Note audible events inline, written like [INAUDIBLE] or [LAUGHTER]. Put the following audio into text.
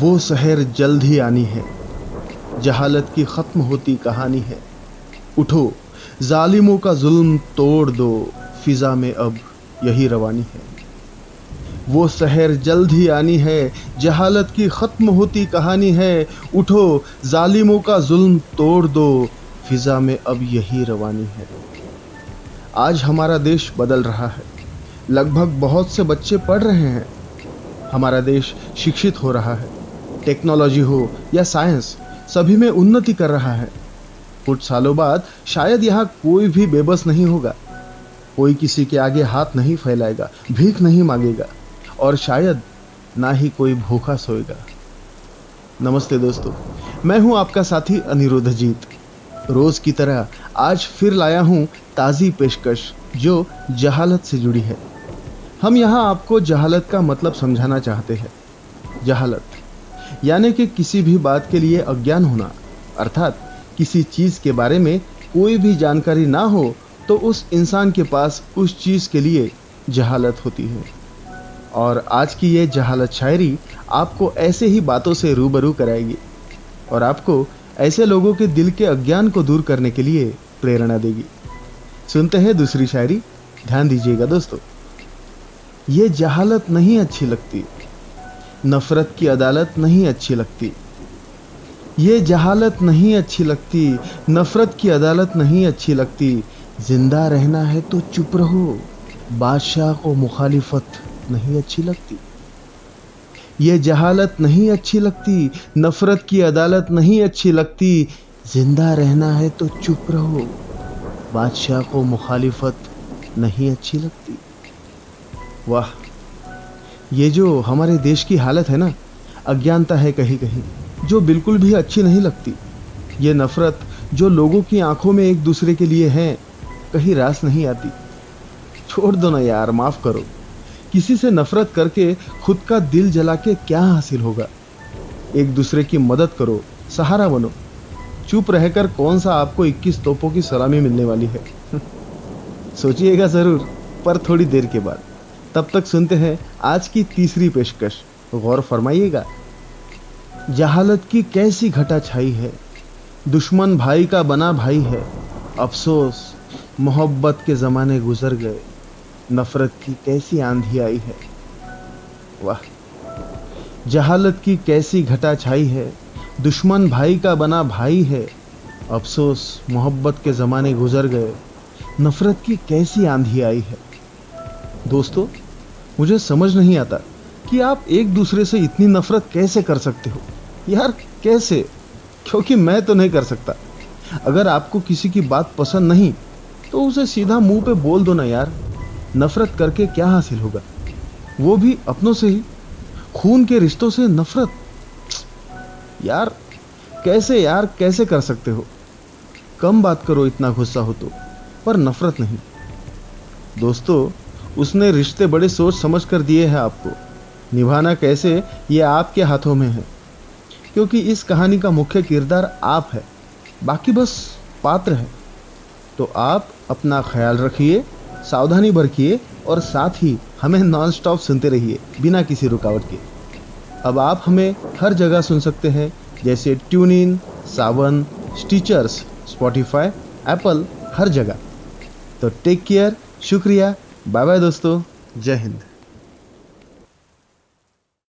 वो शहर जल्द ही आनी है। जहालत की ख़त्म होती कहानी है। उठो, जालिमों का जुल्म तोड़ दो, फिज़ा में अब यही रवानी है। वो शहर जल्द ही आनी है, जहालत की ख़त्म होती कहानी है। उठो, जालिमों का जुल्म तोड़ दो, फिज़ा में अब यही रवानी है। आज हमारा देश बदल रहा है। लगभग बहुत से बच्चे पढ़ रहे हैं। हमारा देश शिक्षित हो रहा है। टेक्नोलॉजी हो या साइंस, सभी में उन्नति कर रहा है। कुछ सालों बाद शायद यहाँ कोई भी बेबस नहीं होगा। कोई किसी के आगे हाथ नहीं फैलाएगा, भीख नहीं मांगेगा, और शायद ना ही कोई भूखा सोएगा। नमस्ते दोस्तों, मैं हूँ आपका साथी अनिरुद्ध जीत रोज की तरह आज फिर लाया हूँ ताज़ी पेशकश, जो जहालत से जुड़ी है। हम यहाँ आपको जहालत का मतलब समझाना चाहते हैं। जहालत यानी कि किसी भी बात के लिए अज्ञान होना, अर्थात किसी चीज़ के बारे में कोई भी जानकारी ना हो तो उस इंसान के पास उस चीज़ के लिए जहालत होती है। और आज की ये जहालत शायरी आपको ऐसे ही बातों से रूबरू कराएगी और आपको ऐसे लोगों के दिल के अज्ञान को दूर करने के लिए प्रेरणा देगी। सुनते हैं दूसरी शायरी, ध्यान दीजिएगा दोस्तों। ये जहालत नहीं अच्छी लगती। नफ़रत की अदालत नहीं अच्छी लगती। ये जहालत नहीं अच्छी लगती, नफ़रत की अदालत नहीं अच्छी लगती। ज़िंदा रहना है तो चुप रहो, बादशाह को मुखालिफत नहीं अच्छी लगती। ये जहालत नहीं अच्छी लगती, नफ़रत की अदालत नहीं अच्छी लगती। ज़िंदा रहना है तो चुप रहो, बादशाह को मुखालिफत नहीं अच्छी लगती। वाह। ये जो हमारे देश की हालत है ना, अज्ञानता है कहीं कहीं, जो बिल्कुल भी अच्छी नहीं लगती। ये नफ़रत जो लोगों की आँखों में एक दूसरे के लिए है, कहीं रास नहीं आती। छोड़ दो ना यार, माफ़ करो। किसी से नफ़रत करके खुद का दिल जला के क्या हासिल होगा? एक दूसरे की मदद करो, सहारा बनो। चुप रहकर कौन सा आपको 21 तोपों की सलामी मिलने वाली है? [LAUGHS] सोचिएगा ज़रूर, पर थोड़ी देर के बाद। तब तक सुनते हैं आज की तीसरी पेशकश। गौर फरमाइएगा। जहालत की कैसी घटा छाई है? दुश्मन भाई का बना भाई है। अफसोस, मोहब्बत के ज़माने गुजर गए। नफ़रत की कैसी आंधी आई है? वाह! जहालत की कैसी घटा छाई है? दुश्मन भाई का बना भाई है। अफसोस, मोहब्बत के ज़माने गुजर गए। नफ़रत की कैसी आंधी आई है? दोस्तों मुझे समझ नहीं आता कि आप एक दूसरे से इतनी नफरत कैसे कर सकते हो। यार, कैसे? क्योंकि मैं तो नहीं कर सकता। अगर आपको किसी की बात पसंद नहीं तो उसे सीधा मुँह पे बोल दो ना यार। नफरत करके क्या हासिल होगा? वो भी अपनों से ही। खून के रिश्तों से नफरत। यार, कैसे यार, कैसे कर सकते हो? कम बात करो, इतना गुस्सा हो तो। पर नफरत नहीं। दोस्तों उसने रिश्ते बड़े सोच समझ कर दिए हैं आपको। निभाना कैसे, ये आपके हाथों में है। क्योंकि इस कहानी का मुख्य किरदार आप है। बाकी बस पात्र है। तो आप अपना ख्याल रखिए, सावधानी बरखिए और साथ ही हमें नॉन स्टॉप सुनते रहिए, बिना किसी रुकावट के। अब आप हमें हर जगह सुन सकते हैं, जैसे tune in Saavn Stitcher Spotify Apple हर जगह। तो टेक केयर शुक्रिया बाय बाय दोस्तों जय हिंद।